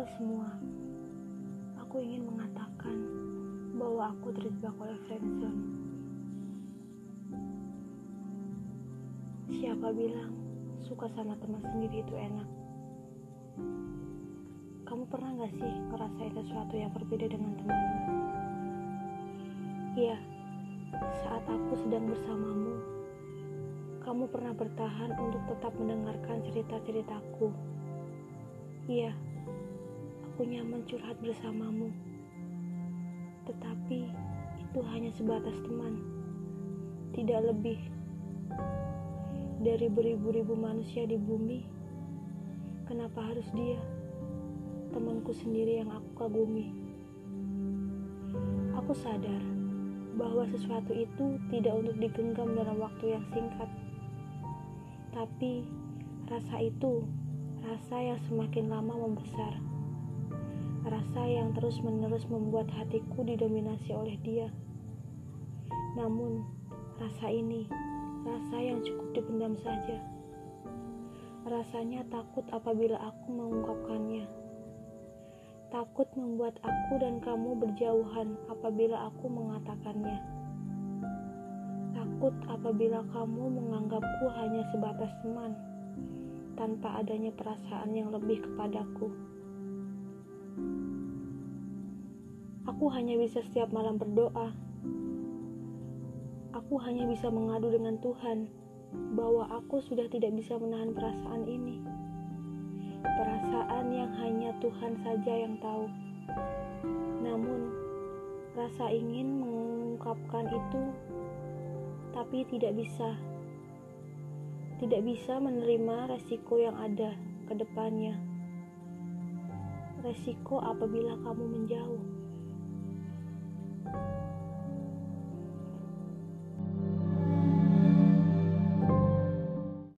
Halo semua, aku ingin mengatakan bahwa aku terjebak oleh friendzone. Siapa bilang suka sama teman sendiri itu enak? Kamu pernah gak sih ngerasain sesuatu yang berbeda dengan temanmu? Iya, saat aku sedang bersamamu, kamu pernah bertahan untuk tetap mendengarkan cerita-ceritaku. Iya, aku nyaman curhat bersamamu. Tetapi itu hanya sebatas teman, tidak lebih. Dari beribu-ribu manusia di bumi, kenapa harus dia, temanku sendiri yang aku kagumi? Aku sadar bahwa sesuatu itu tidak untuk digenggam dalam waktu yang singkat. Tapi rasa itu, rasa yang semakin lama membesar. Rasa yang terus-menerus membuat hatiku didominasi oleh dia. Namun, rasa ini rasa yang cukup dipendam saja. Rasanya takut apabila aku mengungkapkannya. Takut membuat aku dan kamu berjauhan apabila aku mengatakannya. Takut apabila kamu menganggapku hanya sebatas teman, tanpa adanya perasaan yang lebih kepadaku. Aku hanya bisa setiap malam berdoa aku hanya bisa mengadu dengan Tuhan bahwa aku sudah tidak bisa menahan perasaan ini. Perasaan yang hanya Tuhan saja yang tahu. Namun, rasa ingin mengungkapkan itu, tapi tidak bisa. Tidak bisa menerima resiko yang ada ke depannya. Resiko apabila kamu menjauh.